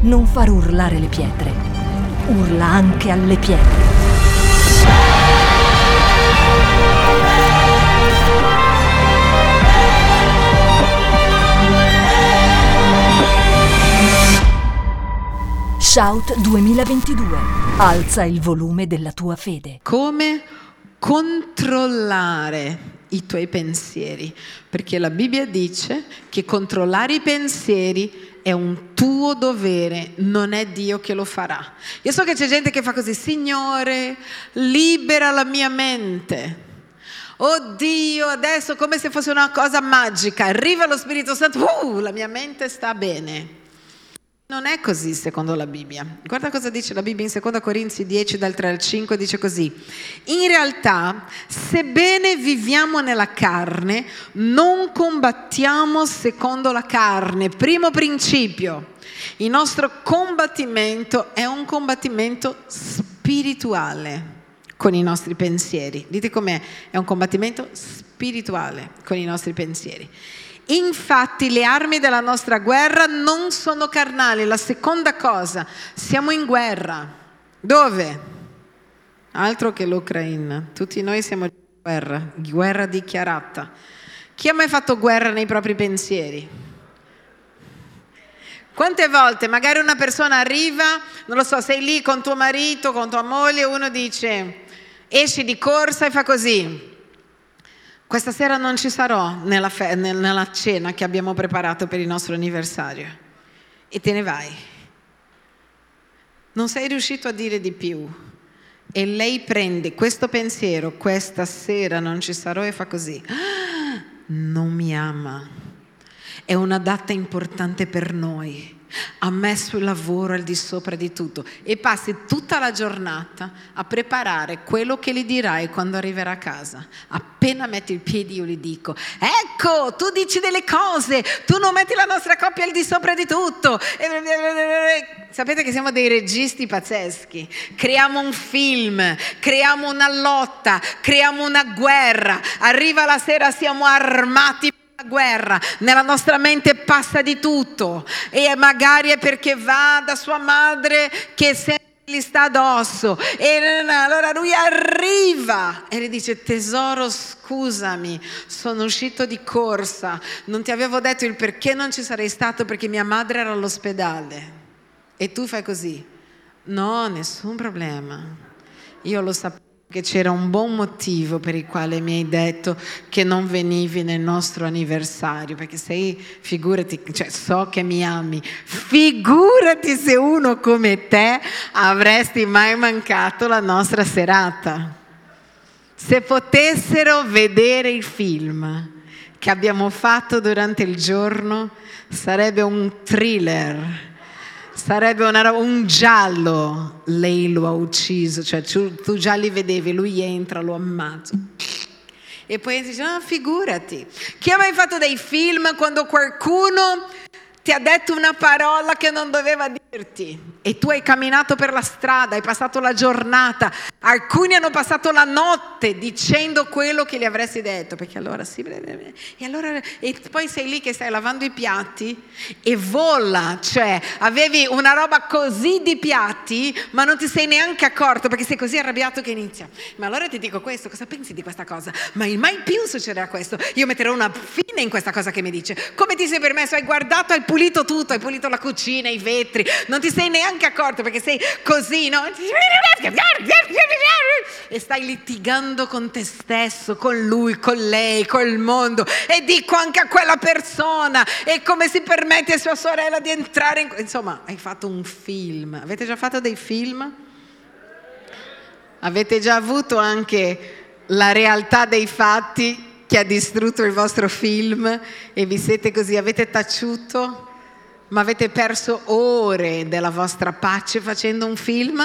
non far urlare le pietre. Urla anche alle pietre. Shout 2022. Alza il volume della tua fede. Come controllare i tuoi pensieri, perché la Bibbia dice che controllare i pensieri è un tuo dovere, non è Dio che lo farà. Io so che c'è gente che fa così, Signore, libera la mia mente. Oddio, adesso come se fosse una cosa magica, arriva lo Spirito Santo, uh, la mia mente sta bene. Non è così secondo la Bibbia. Guarda cosa dice la Bibbia in 2 Corinzi 10 dal 3 al 5, dice così. In realtà, sebbene viviamo nella carne, non combattiamo secondo la carne. Primo principio, il nostro combattimento è un combattimento spirituale con i nostri pensieri. Dite com'è? È un combattimento spirituale con i nostri pensieri. Infatti le armi della nostra guerra non sono carnali. La seconda cosa, siamo in guerra. Dove? Altro che l'Ucraina. Tutti noi siamo in guerra, guerra dichiarata. Chi ha mai fatto guerra nei propri pensieri? Quante volte magari una persona arriva, non lo so, sei lì con tuo marito, con tua moglie, uno dice, esci di corsa e fa così. Questa sera non ci sarò nella, fe- nella cena che abbiamo preparato per il nostro anniversario e te ne vai. Non sei riuscito a dire di più e lei prende questo pensiero, questa sera non ci sarò e fa così. Ah, non mi ama. È una data importante per noi ha messo il lavoro al di sopra di tutto e passi tutta la giornata a preparare quello che gli dirai quando arriverà a casa. Appena metti il piede io gli dico, ecco, tu dici delle cose, tu non metti la nostra coppia al di sopra di tutto. Sapete che siamo dei registi pazzeschi, creiamo un film, creiamo una lotta, creiamo una guerra, arriva la sera siamo armati guerra, nella nostra mente passa di tutto. E magari è perché va da sua madre che sempre gli sta addosso. E allora lui arriva e le dice tesoro scusami sono uscito di corsa. Non ti avevo detto il perché non ci sarei stato perché mia madre era all'ospedale. E tu fai così. No nessun problema. Io lo sapevo che c'era un buon motivo per il quale mi hai detto che non venivi nel nostro anniversario, perché sei, figurati, cioè so che mi ami, figurati se uno come te avresti mai mancato la nostra serata. Se potessero vedere il film che abbiamo fatto durante il giorno, sarebbe un thriller Sarebbe una, un giallo, lei lo ha ucciso, cioè tu, già li vedevi, lui entra, lo ammazza. E poi dice, ah, figurati. Chi ha mai fatto dei film quando qualcuno ti ha detto una parola che non doveva dirti e tu hai camminato per la strada, hai passato la giornata, alcuni hanno passato la notte dicendo quello che gli avresti detto, perché allora sì, e, allora, e poi sei lì che stai lavando i piatti e vola, cioè avevi una roba così di piatti ma non ti sei neanche accorto perché sei così arrabbiato che inizia. Ma allora ti dico questo, cosa pensi di questa cosa? Ma mai più succederà questo, io metterò una fine in questa cosa che mi dice. Come ti sei permesso? Hai guardato al pulito pulito tutto, hai pulito la cucina, i vetri, non ti sei neanche accorto perché sei così, no? E stai litigando con te stesso, con lui, con lei, col mondo. E dico anche a quella persona, e come si permette a sua sorella di entrare in... Insomma, hai fatto un film. Avete già fatto dei film? Avete già avuto anche la realtà dei fatti che ha distrutto il vostro film e vi siete così, avete taciuto? Ma avete perso ore della vostra pace facendo un film?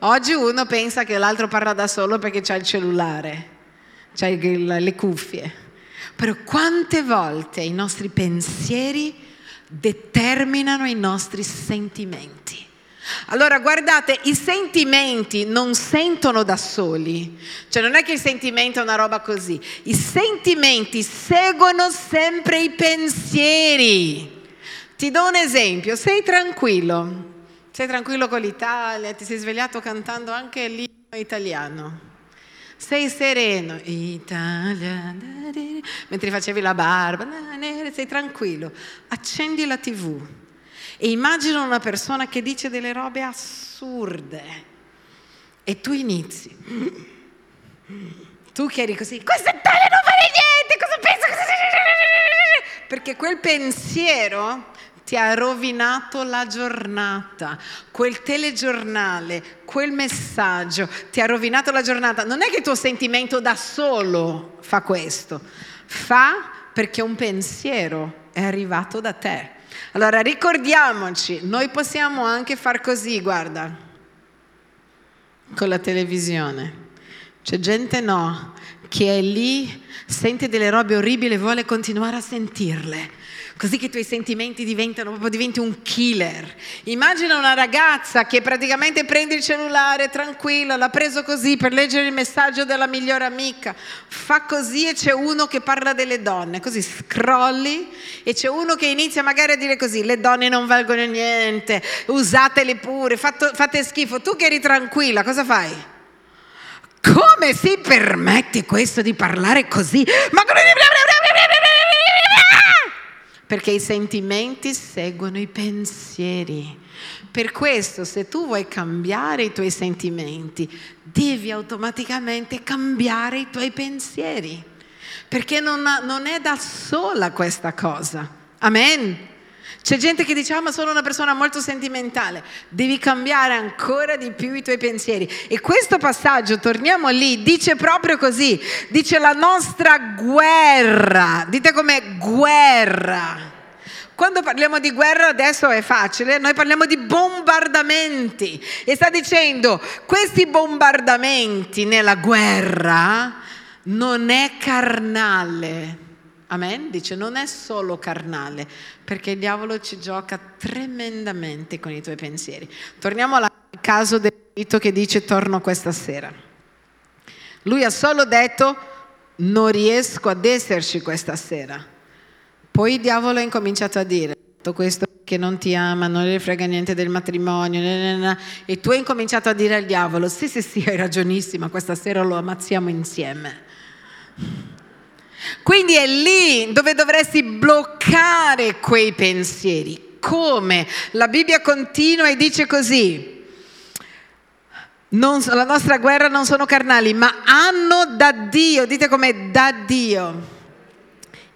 Oggi uno pensa che l'altro parla da solo perché c'ha il cellulare, c'ha le cuffie. Però quante volte i nostri pensieri determinano i nostri sentimenti? Allora guardate, i sentimenti non sentono da soli, cioè non è che il sentimento è una roba così, i sentimenti seguono sempre i pensieri. Ti do un esempio, sei tranquillo, sei tranquillo con l'Italia, ti sei svegliato cantando anche l'inno italiano. Sei sereno, Italia, mentre facevi la barba, sei tranquillo. Accendi la tv e immagina una persona che dice delle robe assurde e tu inizi. Tu che eri così, questa Italia non fare niente, cosa pensa? Perché quel pensiero ti ha rovinato la giornata, quel telegiornale, quel messaggio ti ha rovinato la giornata. Non è che il tuo sentimento da solo fa questo, fa perché un pensiero è arrivato da te. Allora ricordiamoci, noi possiamo anche far così, guarda, con la televisione. C'è gente no, che è lì, sente delle robe orribili e vuole continuare a sentirle così che i tuoi sentimenti diventano proprio diventi un killer. Immagina una ragazza che praticamente prende il cellulare tranquilla, l'ha preso così per leggere il messaggio della migliore amica, fa così e c'è uno che parla delle donne, così scrolli e c'è uno che inizia magari a dire così, le donne non valgono niente, usatele pure, fatto, fate schifo, tu che eri tranquilla, cosa fai? Come si permette questo di parlare così? Ma come perché i sentimenti seguono i pensieri. Per questo, se tu vuoi cambiare i tuoi sentimenti, devi automaticamente cambiare i tuoi pensieri, perché non, non è da sola questa cosa. Amen. C'è gente che dice, ah, ma sono una persona molto sentimentale. Devi cambiare ancora di più i tuoi pensieri. E questo passaggio, torniamo lì, dice proprio così. Dice la nostra guerra. Dite come guerra. Quando parliamo di guerra adesso è facile, noi parliamo di bombardamenti. E sta dicendo, questi bombardamenti nella guerra non è carnale Amen? Dice non è solo carnale, perché il diavolo ci gioca tremendamente con i tuoi pensieri. Torniamo al caso del marito che dice torno questa sera. Lui ha solo detto non riesco ad esserci questa sera. Poi il diavolo ha incominciato a dire tutto questo che non ti ama, non le frega niente del matrimonio, e tu hai incominciato a dire al diavolo, sì sì sì, hai ragionissima, questa sera lo ammazziamo insieme. Quindi è lì dove dovresti bloccare quei pensieri. Come? La Bibbia continua e dice così. Non, la nostra guerra non sono carnali, ma hanno da Dio, dite come da Dio,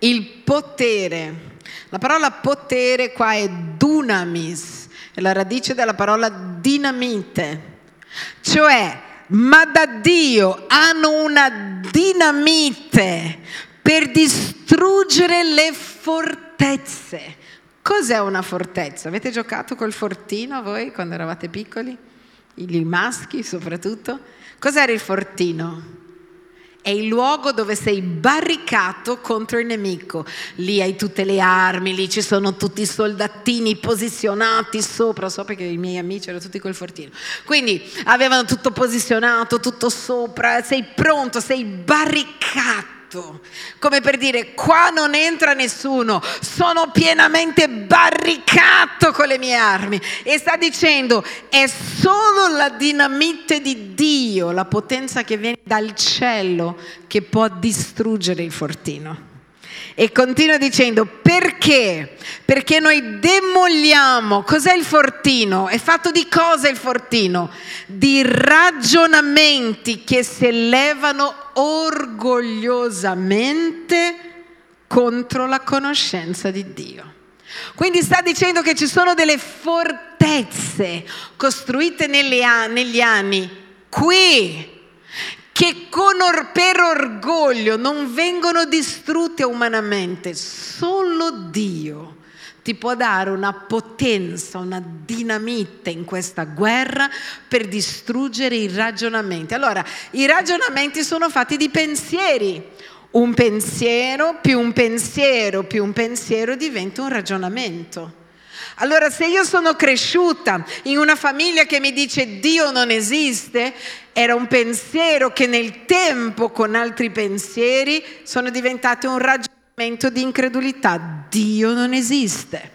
il potere. La parola potere qua è dunamis, è la radice della parola dinamite. Cioè, ma da Dio hanno una dinamite per distruggere le fortezze. Cos'è una fortezza? Avete giocato col fortino voi quando eravate piccoli? I maschi soprattutto? Cos'era il fortino? È il luogo dove sei barricato contro il nemico. Lì hai tutte le armi, lì ci sono tutti i soldatini posizionati sopra. So perché i miei amici erano tutti col fortino. Quindi avevano tutto posizionato, tutto sopra. Sei pronto, sei barricato barricato, come per dire qua non entra nessuno, sono pienamente barricato con le mie armi. E sta dicendo è solo la dinamite di Dio, la potenza che viene dal cielo, che può distruggere il fortino. E continua dicendo perché? Perché noi demoliamo. Cos'è il fortino? È fatto di cosa il fortino? Di ragionamenti che si elevano orgogliosamente contro la conoscenza di Dio. Quindi sta dicendo che ci sono delle fortezze costruite negli anni qui che or- per orgoglio non vengono distrutte umanamente, solo Dio ti può dare una potenza, una dinamite in questa guerra per distruggere i ragionamenti. Allora, i ragionamenti sono fatti di pensieri. Un pensiero più un pensiero più un pensiero diventa un ragionamento. Allora se io sono cresciuta in una famiglia che mi dice Dio non esiste, era un pensiero che nel tempo con altri pensieri sono diventati un ragionamento di incredulità. Dio non esiste.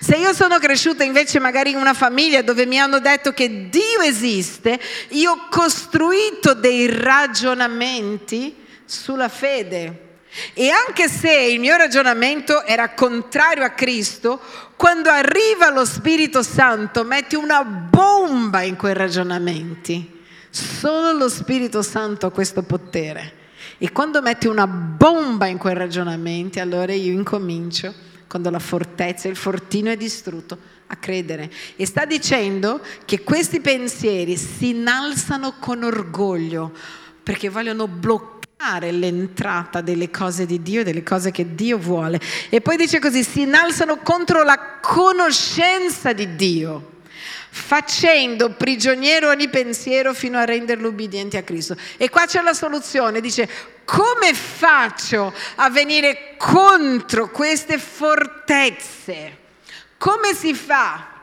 Se io sono cresciuta invece magari in una famiglia dove mi hanno detto che Dio esiste, io ho costruito dei ragionamenti sulla fede. E anche se il mio ragionamento era contrario a Cristo, quando arriva lo Spirito Santo metti una bomba in quei ragionamenti. Solo lo Spirito Santo ha questo potere. E quando metti una bomba in quei ragionamenti, allora io incomincio, quando la fortezza, il fortino è distrutto, a credere. E sta dicendo che questi pensieri si innalzano con orgoglio perché vogliono bloccare l'entrata delle cose di Dio, delle cose che Dio vuole. E poi dice così, si innalzano contro la conoscenza di Dio facendo prigioniero ogni pensiero fino a renderlo ubbidiente a Cristo. E qua c'è la soluzione, dice come faccio a venire contro queste fortezze? Come si fa?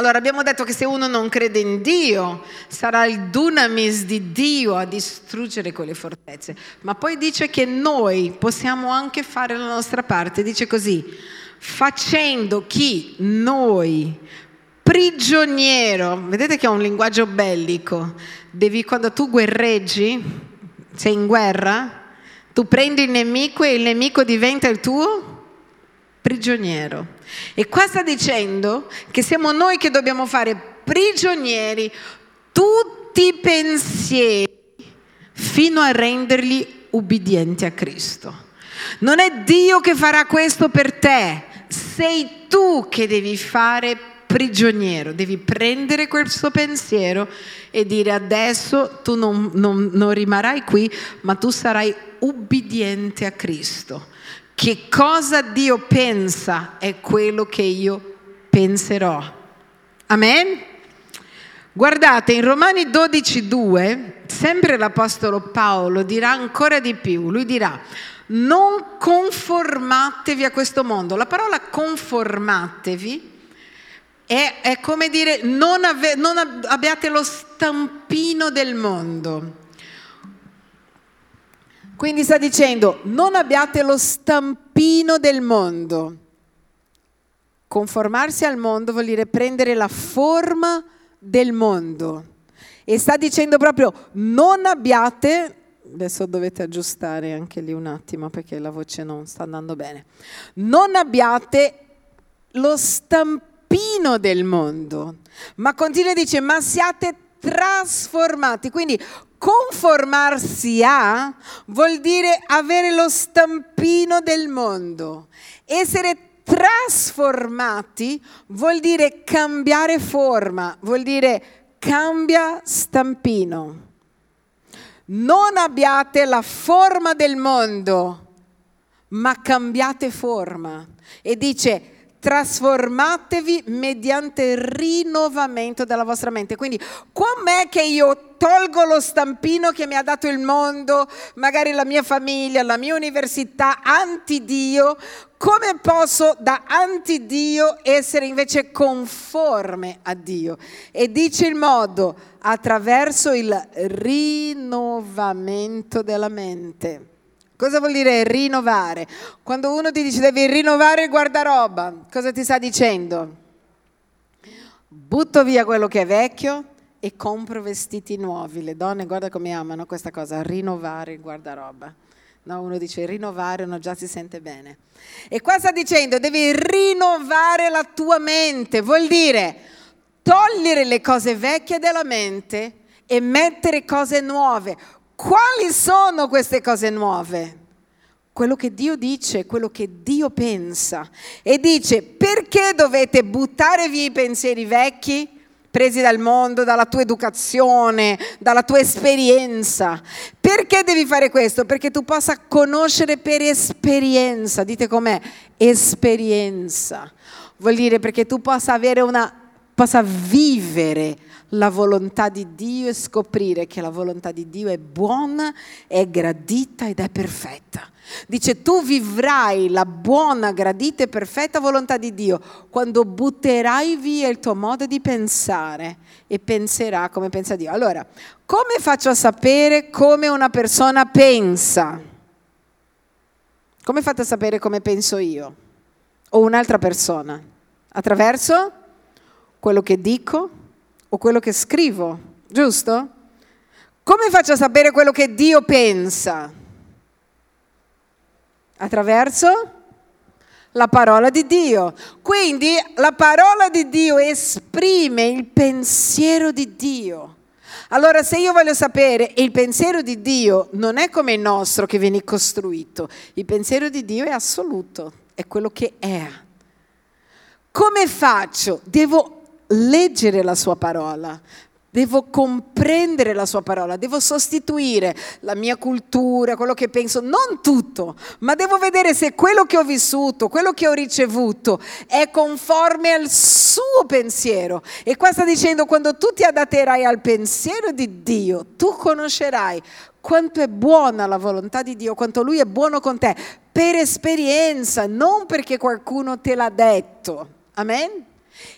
Allora abbiamo detto che se uno non crede in Dio sarà il dunamis di Dio a distruggere quelle fortezze, ma poi dice che noi possiamo anche fare la nostra parte, dice così, facendo chi noi prigioniero, vedete che è un linguaggio bellico, devi quando tu guerreggi, sei in guerra, tu prendi il nemico e il nemico diventa il tuo prigioniero. E qua sta dicendo che siamo noi che dobbiamo fare prigionieri tutti i pensieri fino a renderli ubbidienti a Cristo. Non è Dio che farà questo per te, sei tu che devi fare prigioniero, devi prendere questo pensiero e dire adesso tu non, non, non rimarrai qui, ma tu sarai ubbidiente a Cristo che cosa Dio pensa è quello che io penserò. Amen? Guardate, in Romani 12,2, sempre l'Apostolo Paolo dirà ancora di più, lui dirà, non conformatevi a questo mondo. La parola conformatevi è, è come dire non, ave, non abbiate lo stampino del mondo. Quindi sta dicendo, non abbiate lo stampino del mondo. Conformarsi al mondo vuol dire prendere la forma del mondo. E sta dicendo proprio, non abbiate, adesso dovete aggiustare anche lì un attimo perché la voce non sta andando bene, non abbiate lo stampino del mondo, ma continua e dice, ma siate trasformati. Quindi Conformarsi a vuol dire avere lo stampino del mondo. Essere trasformati vuol dire cambiare forma, vuol dire cambia stampino. Non abbiate la forma del mondo, ma cambiate forma. E dice trasformatevi mediante il rinnovamento della vostra mente. Quindi, com'è che io tolgo lo stampino che mi ha dato il mondo, magari la mia famiglia, la mia università, anti-Dio? Come posso da anti-Dio essere invece conforme a Dio? E dice il modo attraverso il rinnovamento della mente. Cosa vuol dire rinnovare? Quando uno ti dice devi rinnovare il guardaroba, cosa ti sta dicendo? Butto via quello che è vecchio e compro vestiti nuovi. Le donne, guarda come amano questa cosa, rinnovare il guardaroba. No, uno dice rinnovare, uno già si sente bene. E qua sta dicendo devi rinnovare la tua mente, vuol dire togliere le cose vecchie della mente e mettere cose nuove. Quali sono queste cose nuove? Quello che Dio dice, quello che Dio pensa. E dice, perché dovete buttare via i pensieri vecchi? presi dal mondo, dalla tua educazione, dalla tua esperienza. Perché devi fare questo? Perché tu possa conoscere per esperienza. Dite com'è? Esperienza. Vuol dire perché tu possa avere una possa vivere la volontà di Dio e scoprire che la volontà di Dio è buona, è gradita ed è perfetta. Dice tu vivrai la buona, gradita e perfetta volontà di Dio quando butterai via il tuo modo di pensare e penserà come pensa Dio. Allora, come faccio a sapere come una persona pensa? Come fate a sapere come penso io? o un'altra persona? Attraverso quello che dico o quello che scrivo, giusto? Come faccio a sapere quello che Dio pensa? Attraverso la parola di Dio. Quindi la parola di Dio esprime il pensiero di Dio. Allora se io voglio sapere, il pensiero di Dio non è come il nostro che viene costruito, il pensiero di Dio è assoluto, è quello che è. Come faccio? Devo leggere la sua parola, Devo comprendere la sua parola, devo sostituire la mia cultura, quello che penso, non tutto, ma devo vedere se quello che ho vissuto, quello che ho ricevuto è conforme al suo pensiero. E qua sta dicendo, quando tu ti adatterai al pensiero di Dio, tu conoscerai quanto è buona la volontà di Dio, quanto Lui è buono con te, per esperienza, non perché qualcuno te l'ha detto. Amen?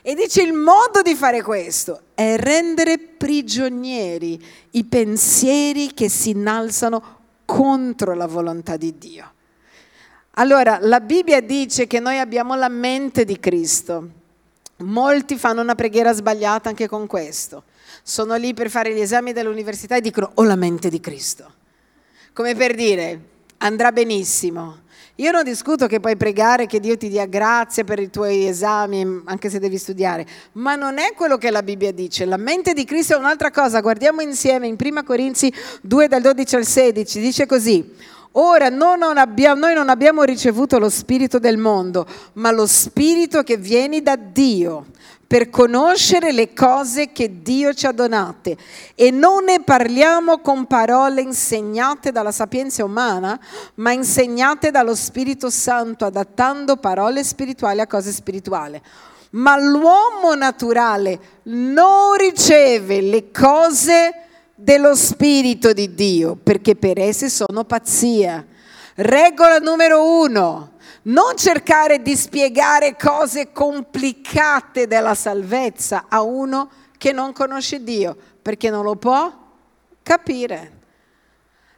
E dice il modo di fare questo è rendere prigionieri i pensieri che si innalzano contro la volontà di Dio. Allora, la Bibbia dice che noi abbiamo la mente di Cristo. Molti fanno una preghiera sbagliata anche con questo. Sono lì per fare gli esami dell'università e dicono ho la mente di Cristo. Come per dire, andrà benissimo, io non discuto che puoi pregare che Dio ti dia grazia per i tuoi esami, anche se devi studiare, ma non è quello che la Bibbia dice. La mente di Cristo è un'altra cosa. Guardiamo insieme in 1 Corinzi 2 dal 12 al 16, dice così. Ora noi non, abbiamo, noi non abbiamo ricevuto lo spirito del mondo, ma lo spirito che viene da Dio per conoscere le cose che Dio ci ha donate e non ne parliamo con parole insegnate dalla sapienza umana, ma insegnate dallo Spirito Santo, adattando parole spirituali a cose spirituali. Ma l'uomo naturale non riceve le cose dello Spirito di Dio, perché per esse sono pazzia. Regola numero uno non cercare di spiegare cose complicate della salvezza a uno che non conosce Dio, perché non lo può capire.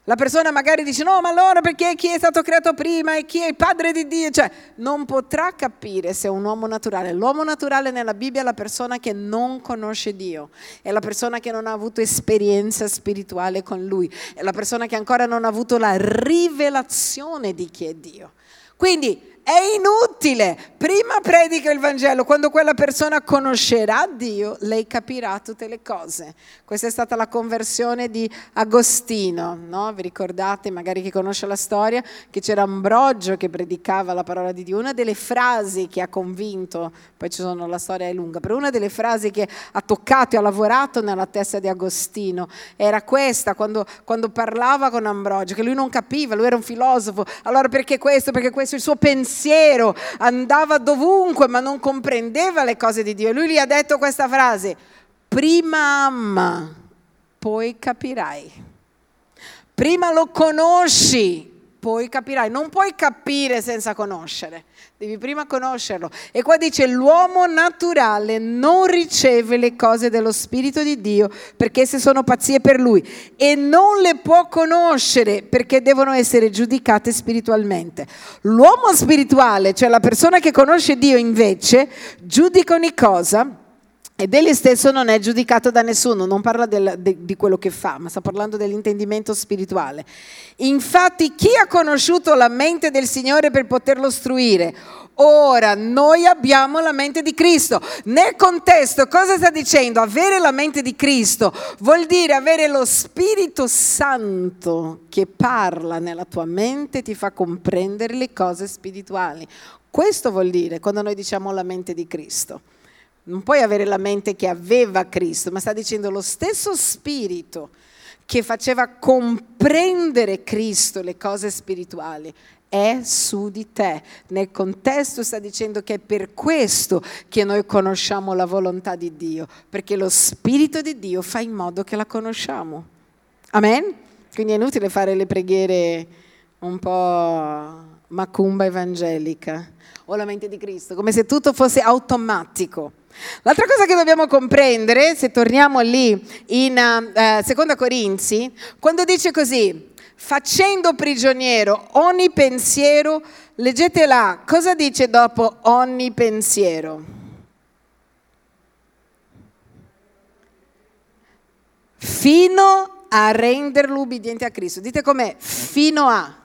La persona magari dice no, ma allora perché chi è stato creato prima e chi è il padre di Dio? Cioè, non potrà capire se è un uomo naturale. L'uomo naturale nella Bibbia è la persona che non conosce Dio, è la persona che non ha avuto esperienza spirituale con Lui, è la persona che ancora non ha avuto la rivelazione di chi è Dio. Quindi è inutile. Prima predica il Vangelo, quando quella persona conoscerà Dio, lei capirà tutte le cose. Questa è stata la conversione di Agostino, no? Vi ricordate, magari chi conosce la storia, che c'era Ambrogio che predicava la parola di Dio. Una delle frasi che ha convinto, poi ci sono, la storia è lunga, però una delle frasi che ha toccato e ha lavorato nella testa di Agostino era questa, quando, quando parlava con Ambrogio, che lui non capiva, lui era un filosofo, allora perché questo, perché questo, il suo pensiero pensiero, andava dovunque ma non comprendeva le cose di Dio. Lui gli ha detto questa frase, prima ama, poi capirai. Prima lo conosci, poi capirai. Non puoi capire senza conoscere, devi prima conoscerlo. E qua dice l'uomo naturale non riceve le cose dello Spirito di Dio perché esse sono pazzie per lui e non le può conoscere perché devono essere giudicate spiritualmente. L'uomo spirituale, cioè la persona che conosce Dio invece, giudica ogni cosa ed egli stesso non è giudicato da nessuno, non parla del, de, di quello che fa, ma sta parlando dell'intendimento spirituale. Infatti chi ha conosciuto la mente del Signore per poterlo istruire? Ora noi abbiamo la mente di Cristo. Nel contesto cosa sta dicendo? Avere la mente di Cristo vuol dire avere lo Spirito Santo che parla nella tua mente e ti fa comprendere le cose spirituali. Questo vuol dire quando noi diciamo la mente di Cristo. Non puoi avere la mente che aveva Cristo, ma sta dicendo lo stesso spirito che faceva comprendere Cristo le cose spirituali è su di te. Nel contesto sta dicendo che è per questo che noi conosciamo la volontà di Dio, perché lo Spirito di Dio fa in modo che la conosciamo. Amen? Quindi è inutile fare le preghiere un po' macumba evangelica o la mente di Cristo, come se tutto fosse automatico. L'altra cosa che dobbiamo comprendere, se torniamo lì in uh, Seconda Corinzi, quando dice così, facendo prigioniero ogni pensiero, leggete là, cosa dice dopo ogni pensiero? Fino a renderlo ubbidiente a Cristo. Dite com'è? Fino a.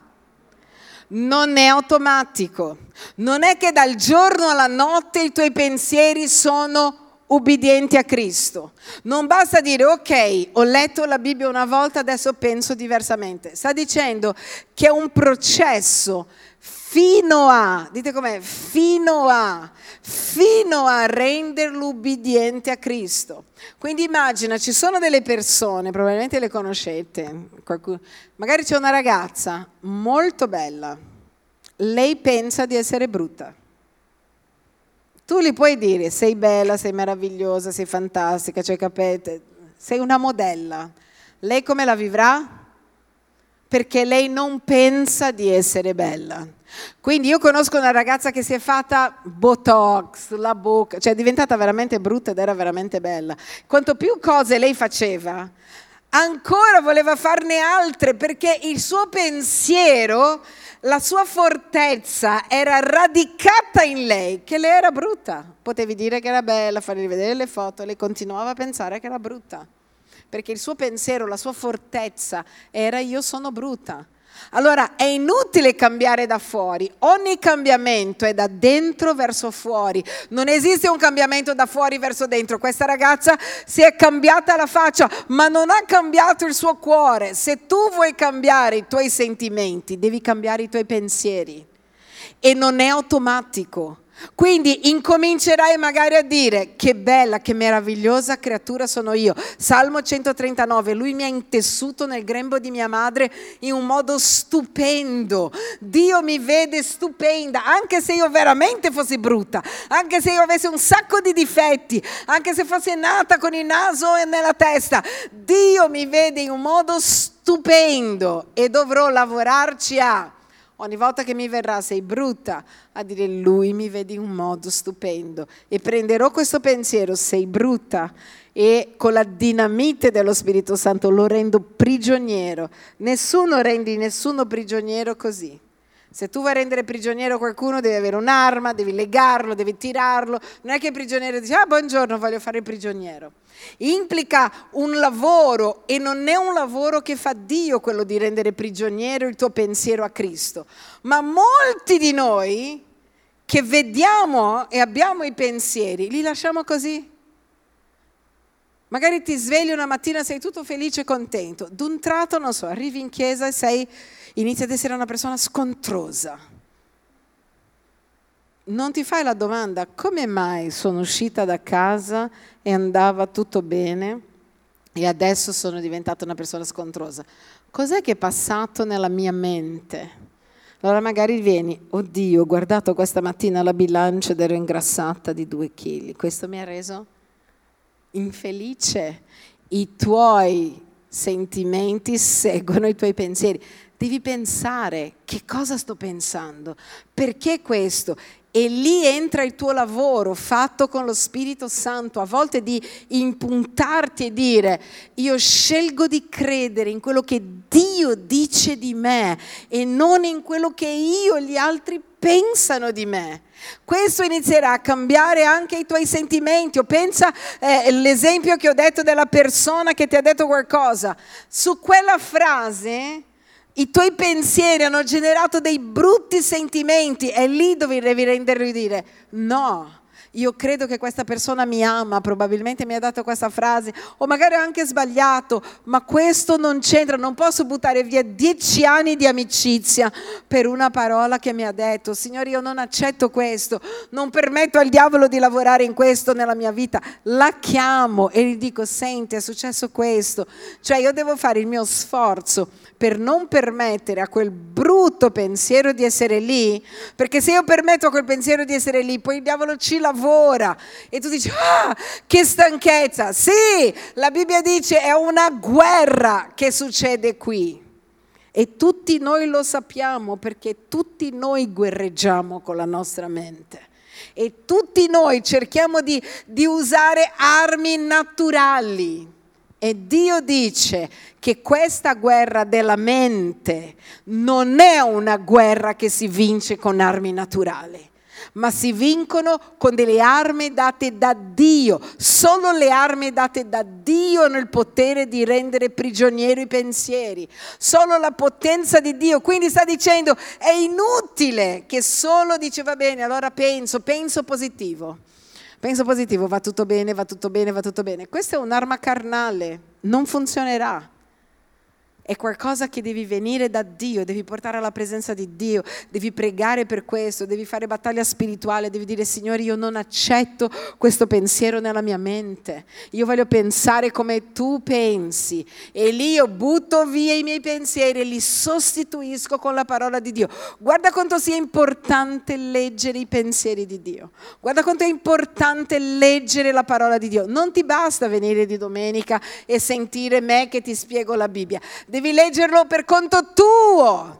Non è automatico. Non è che dal giorno alla notte i tuoi pensieri sono ubbidienti a Cristo. Non basta dire ok, ho letto la Bibbia una volta, adesso penso diversamente. Sta dicendo che è un processo fino a, dite com'è, fino a, fino a renderlo ubbidiente a Cristo. Quindi immagina, ci sono delle persone, probabilmente le conoscete, qualcuno, magari c'è una ragazza molto bella, lei pensa di essere brutta. Tu gli puoi dire sei bella, sei meravigliosa, sei fantastica, cioè capite, sei una modella. Lei come la vivrà? Perché lei non pensa di essere bella. Quindi io conosco una ragazza che si è fatta Botox, la bocca, cioè è diventata veramente brutta ed era veramente bella. Quanto più cose lei faceva, ancora voleva farne altre perché il suo pensiero la sua fortezza era radicata in lei, che lei era brutta. Potevi dire che era bella, fargli vedere le foto, lei continuava a pensare che era brutta, perché il suo pensiero, la sua fortezza era io sono brutta. Allora è inutile cambiare da fuori, ogni cambiamento è da dentro verso fuori, non esiste un cambiamento da fuori verso dentro. Questa ragazza si è cambiata la faccia, ma non ha cambiato il suo cuore. Se tu vuoi cambiare i tuoi sentimenti, devi cambiare i tuoi pensieri e non è automatico. Quindi incomincerai magari a dire che bella, che meravigliosa creatura sono io. Salmo 139, lui mi ha intessuto nel grembo di mia madre in un modo stupendo. Dio mi vede stupenda, anche se io veramente fossi brutta, anche se io avessi un sacco di difetti, anche se fossi nata con il naso nella testa. Dio mi vede in un modo stupendo e dovrò lavorarci a Ogni volta che mi verrà sei brutta, a dire lui mi vede in un modo stupendo e prenderò questo pensiero, sei brutta, e con la dinamite dello Spirito Santo lo rendo prigioniero. Nessuno rendi nessuno prigioniero così. Se tu vuoi rendere prigioniero qualcuno devi avere un'arma, devi legarlo, devi tirarlo. Non è che il prigioniero dice ah buongiorno voglio fare il prigioniero. Implica un lavoro e non è un lavoro che fa Dio quello di rendere prigioniero il tuo pensiero a Cristo. Ma molti di noi che vediamo e abbiamo i pensieri, li lasciamo così. Magari ti svegli una mattina, sei tutto felice e contento. D'un tratto, non so, arrivi in chiesa e sei inizi ad essere una persona scontrosa. Non ti fai la domanda come mai sono uscita da casa e andava tutto bene e adesso sono diventata una persona scontrosa? Cos'è che è passato nella mia mente? Allora magari vieni, oddio, ho guardato questa mattina la bilancia ed ero ingrassata di due chili, questo mi ha reso infelice. I tuoi sentimenti seguono i tuoi pensieri. Devi pensare che cosa sto pensando, perché questo. E lì entra il tuo lavoro fatto con lo Spirito Santo, a volte di impuntarti e dire io scelgo di credere in quello che Dio dice di me e non in quello che io e gli altri pensano di me. Questo inizierà a cambiare anche i tuoi sentimenti. O pensa eh, l'esempio che ho detto della persona che ti ha detto qualcosa. Su quella frase i tuoi pensieri hanno generato dei brutti sentimenti e lì devi renderli dire no io credo che questa persona mi ama, probabilmente mi ha dato questa frase, o magari ho anche sbagliato, ma questo non c'entra, non posso buttare via dieci anni di amicizia per una parola che mi ha detto, Signore io non accetto questo, non permetto al diavolo di lavorare in questo nella mia vita, la chiamo e gli dico, senti è successo questo, cioè io devo fare il mio sforzo per non permettere a quel brutto pensiero di essere lì, perché se io permetto a quel pensiero di essere lì, poi il diavolo ci lavora lavora e tu dici, ah, che stanchezza. Sì, la Bibbia dice è una guerra che succede qui. E tutti noi lo sappiamo perché tutti noi guerreggiamo con la nostra mente. E tutti noi cerchiamo di, di usare armi naturali E Dio dice che questa guerra della mente non è una guerra che si vince con armi naturali ma si vincono con delle armi date da Dio. Solo le armi date da Dio hanno il potere di rendere prigionieri i pensieri. Solo la potenza di Dio. Quindi sta dicendo è inutile che solo dice va bene, allora penso, penso positivo. Penso positivo, va tutto bene, va tutto bene, va tutto bene. Questa è un'arma carnale, non funzionerà è qualcosa che devi venire da Dio, devi portare alla presenza di Dio, devi pregare per questo, devi fare battaglia spirituale, devi dire Signore io non accetto questo pensiero nella mia mente, io voglio pensare come tu pensi e lì io butto via i miei pensieri e li sostituisco con la parola di Dio. Guarda quanto sia importante leggere i pensieri di Dio, guarda quanto è importante leggere la parola di Dio, non ti basta venire di domenica e sentire me che ti spiego la Bibbia. devi leggerlo per conto tuo.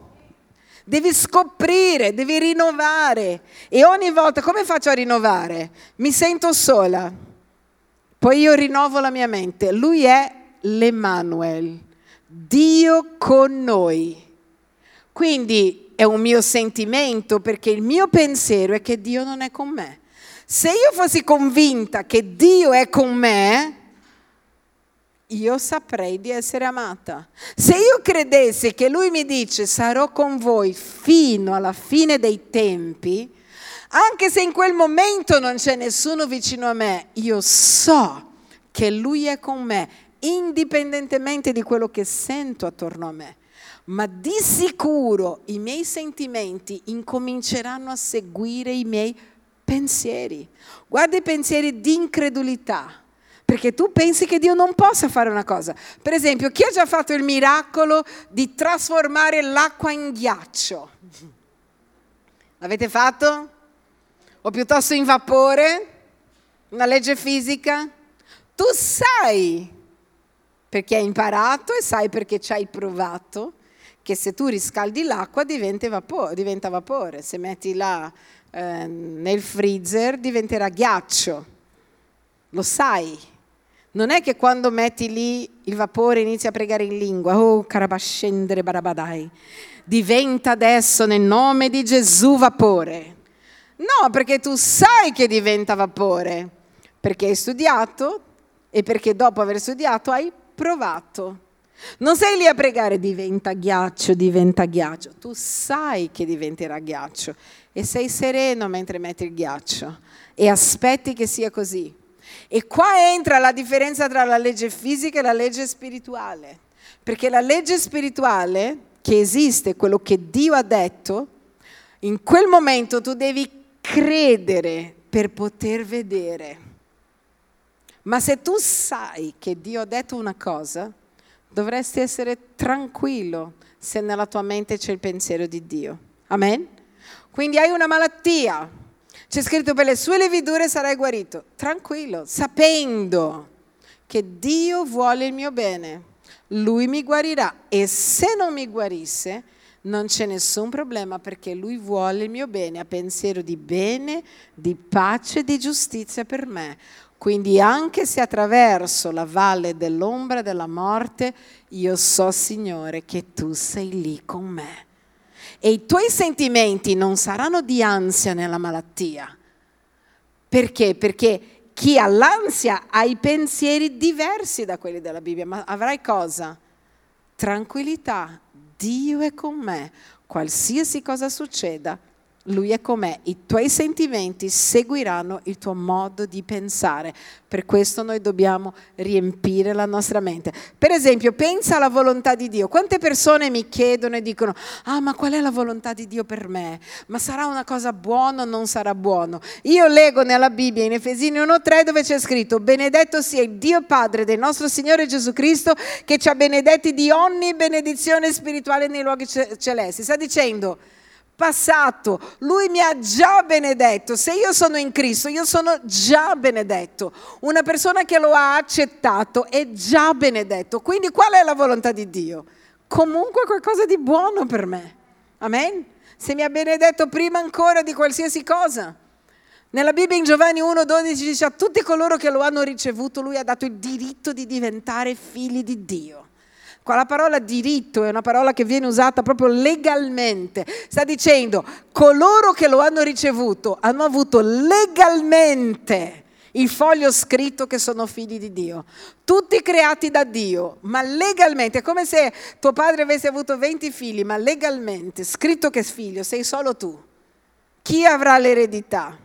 Devi scoprire, devi rinnovare. E ogni volta, come faccio a rinnovare? Mi sento sola. Poi io rinnovo la mia mente. Lui è l'Emanuel, Dio con noi. Quindi è un mio sentimento perché il mio pensiero è che Dio non è con me. Se io fossi convinta che Dio è con me, io saprei di essere amata. Se io credessi che lui mi dice sarò con voi fino alla fine dei tempi, anche se in quel momento non c'è nessuno vicino a me, io so che lui è con me, indipendentemente di quello che sento attorno a me. Ma di sicuro i miei sentimenti incominceranno a seguire i miei pensieri. Guarda i pensieri di incredulità perché tu pensi che Dio non possa fare una cosa. Per esempio, chi ha già fatto il miracolo di trasformare l'acqua in ghiaccio? L'avete fatto? O piuttosto in vapore? Una legge fisica? Tu sai, perché hai imparato e sai perché ci hai provato, che se tu riscaldi l'acqua diventa vapore. Diventa vapore. Se metti là eh, nel freezer diventerà ghiaccio. Lo sai. Non è che quando metti lì il vapore inizi a pregare in lingua, oh carabascendere barabadai, diventa adesso nel nome di Gesù vapore. No, perché tu sai che diventa vapore, perché hai studiato e perché dopo aver studiato hai provato. Non sei lì a pregare diventa ghiaccio, diventa ghiaccio. Tu sai che diventerà ghiaccio e sei sereno mentre metti il ghiaccio e aspetti che sia così. E qua entra la differenza tra la legge fisica e la legge spirituale. Perché la legge spirituale, che esiste, quello che Dio ha detto, in quel momento tu devi credere per poter vedere. Ma se tu sai che Dio ha detto una cosa, dovresti essere tranquillo se nella tua mente c'è il pensiero di Dio. Amen? Quindi hai una malattia, c'è scritto per le sue levidure sarai guarito. Tranquillo, sapendo che Dio vuole il mio bene. Lui mi guarirà e se non mi guarisse non c'è nessun problema perché lui vuole il mio bene, ha pensiero di bene, di pace e di giustizia per me. Quindi anche se attraverso la valle dell'ombra della morte, io so, Signore, che tu sei lì con me e i tuoi sentimenti non saranno di ansia nella malattia. Perché? Perché chi ha l'ansia ha i pensieri diversi da quelli della Bibbia, ma avrai cosa? Tranquillità, Dio è con me, qualsiasi cosa succeda, lui è con me, i tuoi sentimenti seguiranno il tuo modo di pensare. Per questo noi dobbiamo riempire la nostra mente. Per esempio, pensa alla volontà di Dio. Quante persone mi chiedono e dicono, ah ma qual è la volontà di Dio per me? Ma sarà una cosa buona o non sarà buono? Io leggo nella Bibbia in Efesini 1.3 dove c'è scritto, benedetto sia il Dio Padre del nostro Signore Gesù Cristo che ci ha benedetti di ogni benedizione spirituale nei luoghi celesti. Sta dicendo, passato, lui mi ha già benedetto. Se io sono in Cristo, io sono già benedetto. Una persona che lo ha accettato è già benedetto. Quindi qual è la volontà di Dio? Comunque qualcosa di buono per me. Amen? Se mi ha benedetto prima ancora di qualsiasi cosa. Nella Bibbia in Giovanni 1,12 dice a tutti coloro che lo hanno ricevuto lui ha dato il diritto di diventare figli di Dio. Qua la parola diritto è una parola che viene usata proprio legalmente. Sta dicendo coloro che lo hanno ricevuto hanno avuto legalmente il foglio scritto che sono figli di Dio. Tutti creati da Dio, ma legalmente, è come se tuo padre avesse avuto 20 figli, ma legalmente, scritto che figlio, sei solo tu. Chi avrà l'eredità?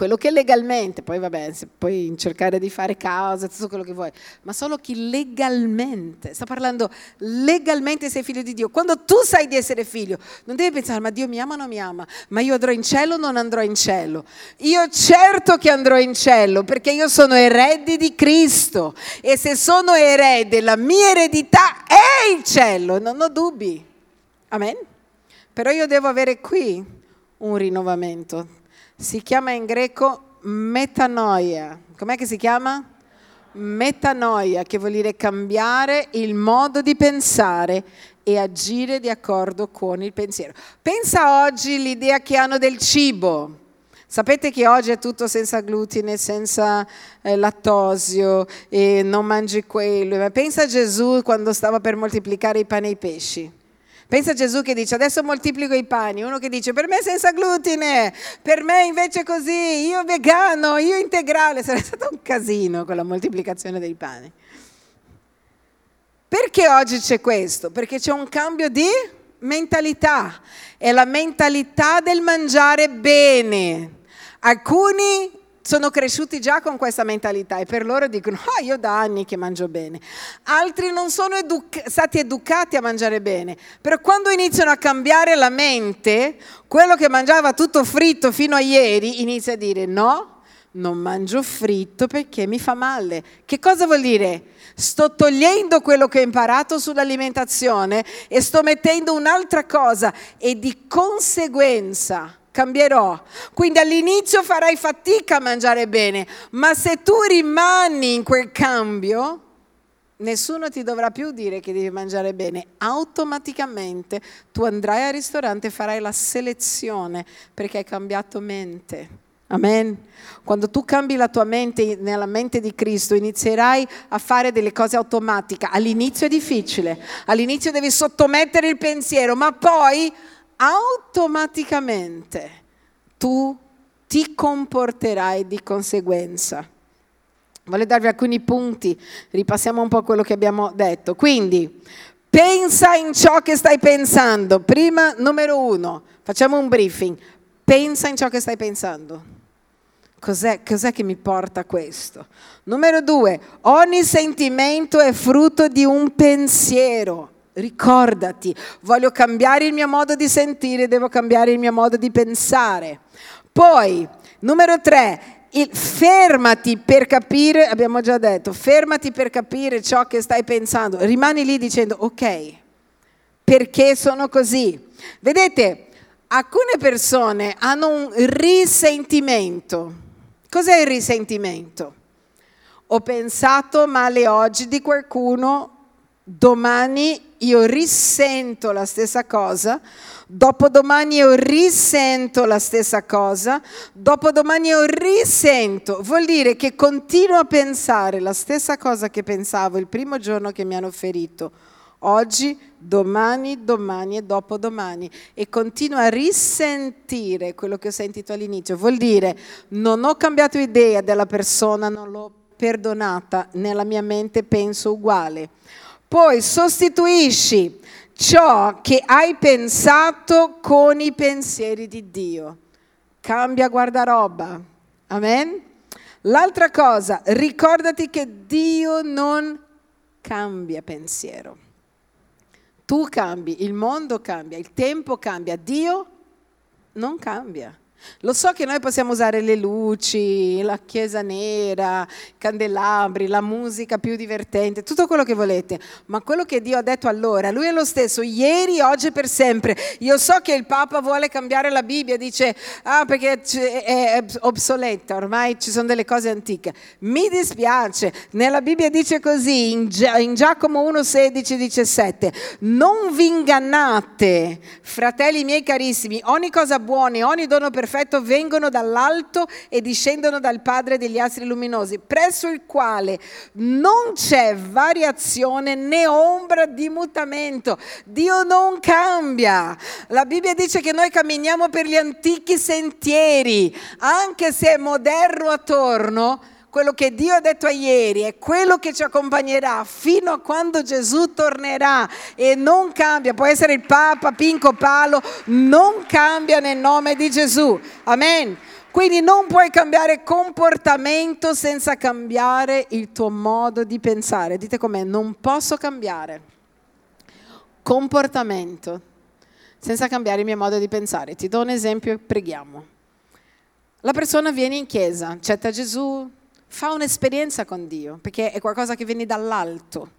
Quello che legalmente, poi vabbè, puoi cercare di fare causa, tutto quello che vuoi, ma solo chi legalmente, sta parlando legalmente sei figlio di Dio. Quando tu sai di essere figlio, non devi pensare, ma Dio mi ama o non mi ama, ma io andrò in cielo o non andrò in cielo. Io certo che andrò in cielo, perché io sono erede di Cristo e se sono erede, la mia eredità è il cielo, non ho dubbi. Amen? Però io devo avere qui un rinnovamento si chiama in greco metanoia. Com'è che si chiama? Metanoia, che vuol dire cambiare il modo di pensare e agire di accordo con il pensiero. Pensa oggi l'idea che hanno del cibo. Sapete che oggi è tutto senza glutine, senza eh, lattosio e non mangi quello. Ma pensa a Gesù quando stava per moltiplicare i pani e i pesci. Pensa a Gesù che dice adesso moltiplico i pani, uno che dice per me senza glutine, per me invece così, io vegano, io integrale, sarebbe stato un casino con la moltiplicazione dei pani. Perché oggi c'è questo? Perché c'è un cambio di mentalità, è la mentalità del mangiare bene. Alcuni sono cresciuti già con questa mentalità e per loro dicono, ah io da anni che mangio bene. Altri non sono educa- stati educati a mangiare bene, però quando iniziano a cambiare la mente, quello che mangiava tutto fritto fino a ieri inizia a dire no, non mangio fritto perché mi fa male. Che cosa vuol dire? Sto togliendo quello che ho imparato sull'alimentazione e sto mettendo un'altra cosa e di conseguenza cambierò. Quindi all'inizio farai fatica a mangiare bene, ma se tu rimani in quel cambio, nessuno ti dovrà più dire che devi mangiare bene. Automaticamente tu andrai al ristorante e farai la selezione perché hai cambiato mente. Amen. Quando tu cambi la tua mente nella mente di Cristo, inizierai a fare delle cose automatiche. All'inizio è difficile, all'inizio devi sottomettere il pensiero, ma poi automaticamente tu ti comporterai di conseguenza. Voglio darvi alcuni punti, ripassiamo un po' quello che abbiamo detto. Quindi, pensa in ciò che stai pensando. Prima, numero uno, facciamo un briefing. Pensa in ciò che stai pensando. Cos'è, cos'è, che mi porta a questo? Numero due, ogni sentimento è frutto di un pensiero. Ricordati, voglio cambiare il mio modo di sentire, devo cambiare il mio modo di pensare. Poi, numero tre, il, fermati per capire, abbiamo già detto, fermati per capire ciò che stai pensando. Rimani lì dicendo, ok, perché sono così? Vedete, alcune persone hanno un risentimento. Cos'è il risentimento? Ho pensato male oggi di qualcuno, domani io risento la stessa cosa, dopodomani io risento la stessa cosa, dopodomani io risento. Vuol dire che continuo a pensare la stessa cosa che pensavo il primo giorno che mi hanno ferito. Oggi, domani, domani e dopodomani e continuo a risentire quello che ho sentito all'inizio. Vuol dire non ho cambiato idea della persona, non l'ho perdonata, nella mia mente penso uguale poi sostituisci ciò che hai pensato con i pensieri di Dio. Cambia guardaroba. Amen? L'altra cosa, ricordati che Dio non cambia pensiero. Tu cambi, il mondo cambia, il tempo cambia, Dio non cambia. Lo so che noi possiamo usare le luci, la chiesa nera, i candelabri, la musica più divertente, tutto quello che volete, ma quello che Dio ha detto allora, Lui è lo stesso, ieri, oggi e per sempre. Io so che il Papa vuole cambiare la Bibbia, dice, ah perché è obsoleta, ormai ci sono delle cose antiche. Mi dispiace, nella Bibbia dice così, in, Giacomo 1, 16, 17, non vi ingannate, fratelli miei carissimi, ogni cosa buona, ogni dono perfetto, perfetto vengono dall'alto e discendono dal Padre degli astri luminosi, presso il quale non c'è variazione né ombra di mutamento. Dio non cambia. La Bibbia dice che noi camminiamo per gli antichi sentieri, anche se è moderno attorno quello che Dio ha detto ieri è quello che ci accompagnerà fino a quando Gesù tornerà e non cambia, può essere il Papa, Pinco Palo, non cambia nel nome di Gesù. Amen. Quindi non puoi cambiare comportamento senza cambiare il tuo modo di pensare. Dite com'è, non posso cambiare comportamento senza cambiare il mio modo di pensare. Ti do un esempio e preghiamo. La persona viene in chiesa, accetta Gesù, fa un'esperienza con Dio, perché è qualcosa che viene dall'alto.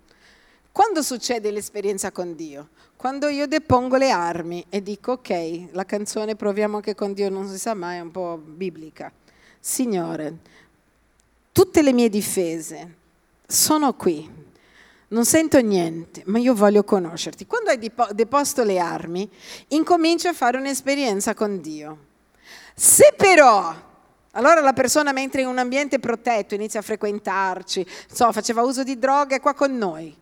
Quando succede l'esperienza con Dio? Quando io depongo le armi e dico ok, la canzone proviamo che con Dio non si sa mai, è un po' biblica. Signore, tutte le mie difese sono qui, non sento niente, ma io voglio conoscerti. Quando hai deposto le armi, incomincio a fare un'esperienza con Dio. Se però allora la persona mentre in un ambiente protetto inizia a frequentarci, so, faceva uso di droghe, è qua con noi.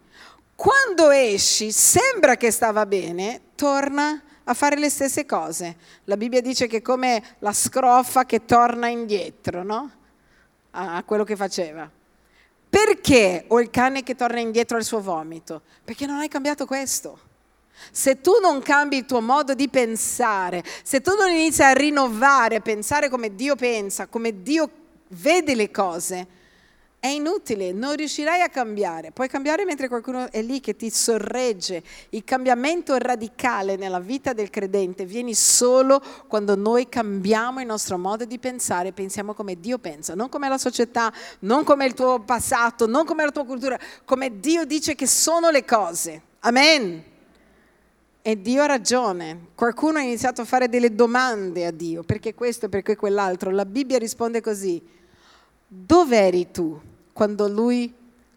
Quando esci, sembra che stava bene, torna a fare le stesse cose. La Bibbia dice che è come la scrofa che torna indietro, no? A quello che faceva. Perché o il cane che torna indietro al suo vomito? Perché non hai cambiato questo. Se tu non cambi il tuo modo di pensare, se tu non inizi a rinnovare, a pensare come Dio pensa, come Dio vede le cose, è inutile, non riuscirai a cambiare. Puoi cambiare mentre qualcuno è lì che ti sorregge. Il cambiamento radicale nella vita del credente viene solo quando noi cambiamo il nostro modo di pensare, pensiamo come Dio pensa, non come la società, non come il tuo passato, non come la tua cultura, come Dio dice che sono le cose. Amen. E Dio ha ragione. Qualcuno ha iniziato a fare delle domande a Dio, perché questo perché quell'altro. La Bibbia risponde così. Dove eri tu quando lui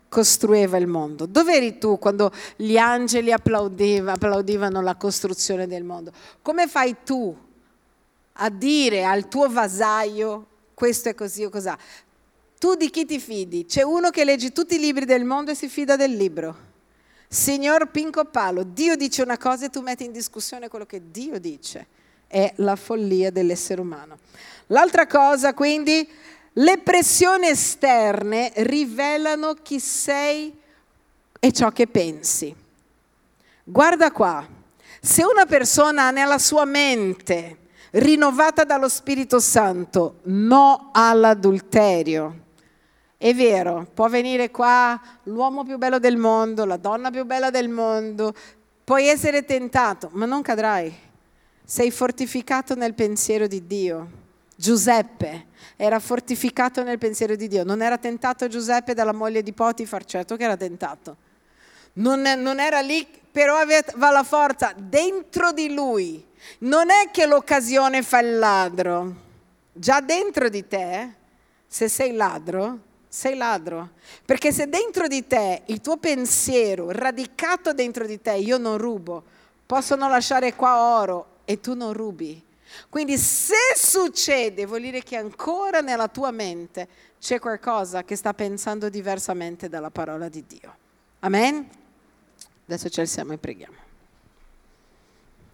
costruiva il mondo? Dove eri tu quando gli angeli applaudeva, applaudivano la costruzione del mondo? Come fai tu a dire al tuo vasaio questo è così o cos'ha? Tu di chi ti fidi? C'è uno che legge tutti i libri del mondo e si fida del libro. Signor Pinco Palo, Dio dice una cosa e tu metti in discussione quello che Dio dice. È la follia dell'essere umano. L'altra cosa, quindi, le pressioni esterne rivelano chi sei e ciò che pensi. Guarda qua, se una persona ha nella sua mente, rinnovata dallo Spirito Santo, no all'adulterio, è vero, può venire qua l'uomo più bello del mondo, la donna più bella del mondo, puoi essere tentato, ma non cadrai. Sei fortificato nel pensiero di Dio. Giuseppe era fortificato nel pensiero di Dio. Non era tentato Giuseppe dalla moglie di Potifar, certo che era tentato. Non, non era lì, però aveva la forza dentro di lui. Non è che l'occasione fa il ladro. Già dentro di te, se sei ladro, sei ladro. Perché se dentro di te il tuo pensiero, radicato dentro di te, io non rubo, possono lasciare qua oro e tu non rubi. Quindi se succede, vuol dire che ancora nella tua mente c'è qualcosa che sta pensando diversamente dalla parola di Dio. Amen? Adesso ci alziamo e preghiamo.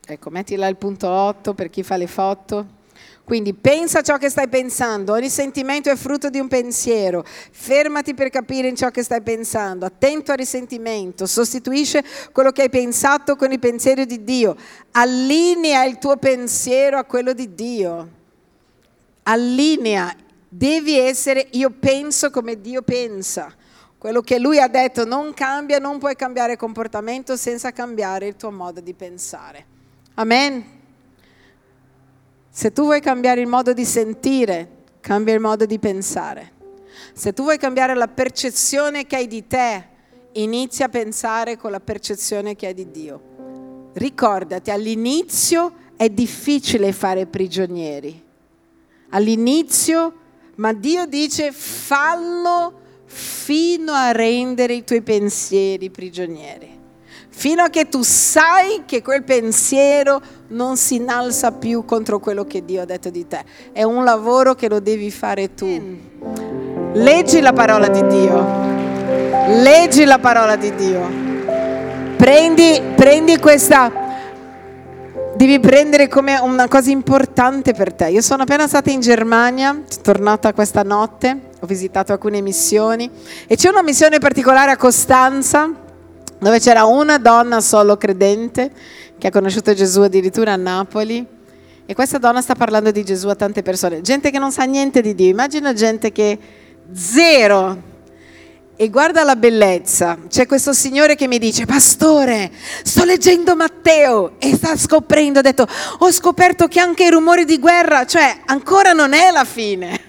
Ecco, metti là il punto 8 per chi fa le foto. Quindi pensa a ciò che stai pensando, ogni sentimento è frutto di un pensiero, fermati per capire in ciò che stai pensando, attento al risentimento, sostituisce quello che hai pensato con il pensiero di Dio, allinea il tuo pensiero a quello di Dio, allinea, devi essere io penso come Dio pensa. Quello che lui ha detto non cambia, non puoi cambiare comportamento senza cambiare il tuo modo di pensare. Amen. Se tu vuoi cambiare il modo di sentire, cambia il modo di pensare. Se tu vuoi cambiare la percezione che hai di te, inizia a pensare con la percezione che hai di Dio. Ricordati, all'inizio è difficile fare prigionieri. All'inizio, ma Dio dice fallo fino a rendere i tuoi pensieri prigionieri. Fino a che tu sai che quel pensiero non si innalza più contro quello che Dio ha detto di te. È un lavoro che lo devi fare tu. Leggi la parola di Dio. Leggi la parola di Dio. Prendi, prendi questa devi prendere come una cosa importante per te. Io sono appena stata in Germania, sono tornata questa notte, ho visitato alcune missioni e c'è una missione particolare a Costanza dove c'era una donna solo credente che ha conosciuto Gesù addirittura a Napoli. E questa donna sta parlando di Gesù a tante persone, gente che non sa niente di Dio, immagina gente che zero. E guarda la bellezza. C'è questo signore che mi dice, pastore, sto leggendo Matteo e sta scoprendo, ha detto, ho scoperto che anche i rumori di guerra, cioè ancora non è la fine.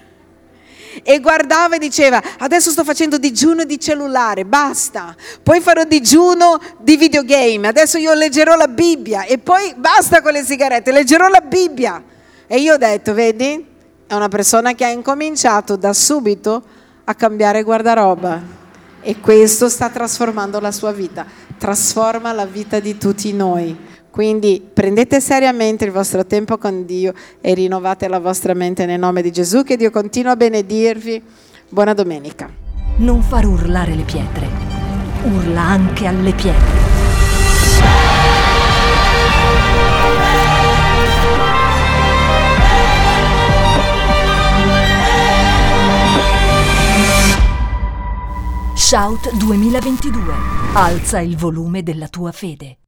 E guardava e diceva, adesso sto facendo digiuno di cellulare, basta. Poi farò digiuno di videogame, adesso io leggerò la Bibbia e poi basta con le sigarette, leggerò la Bibbia. E io ho detto, vedi, è una persona che ha incominciato da subito a cambiare guardaroba e questo sta trasformando la sua vita, trasforma la vita di tutti noi. Quindi prendete seriamente il vostro tempo con Dio e rinnovate la vostra mente nel nome di Gesù, che Dio continua a benedirvi. Buona domenica. Non far urlare le pietre, urla anche alle pietre. Shout 2022. Alza il volume della tua fede.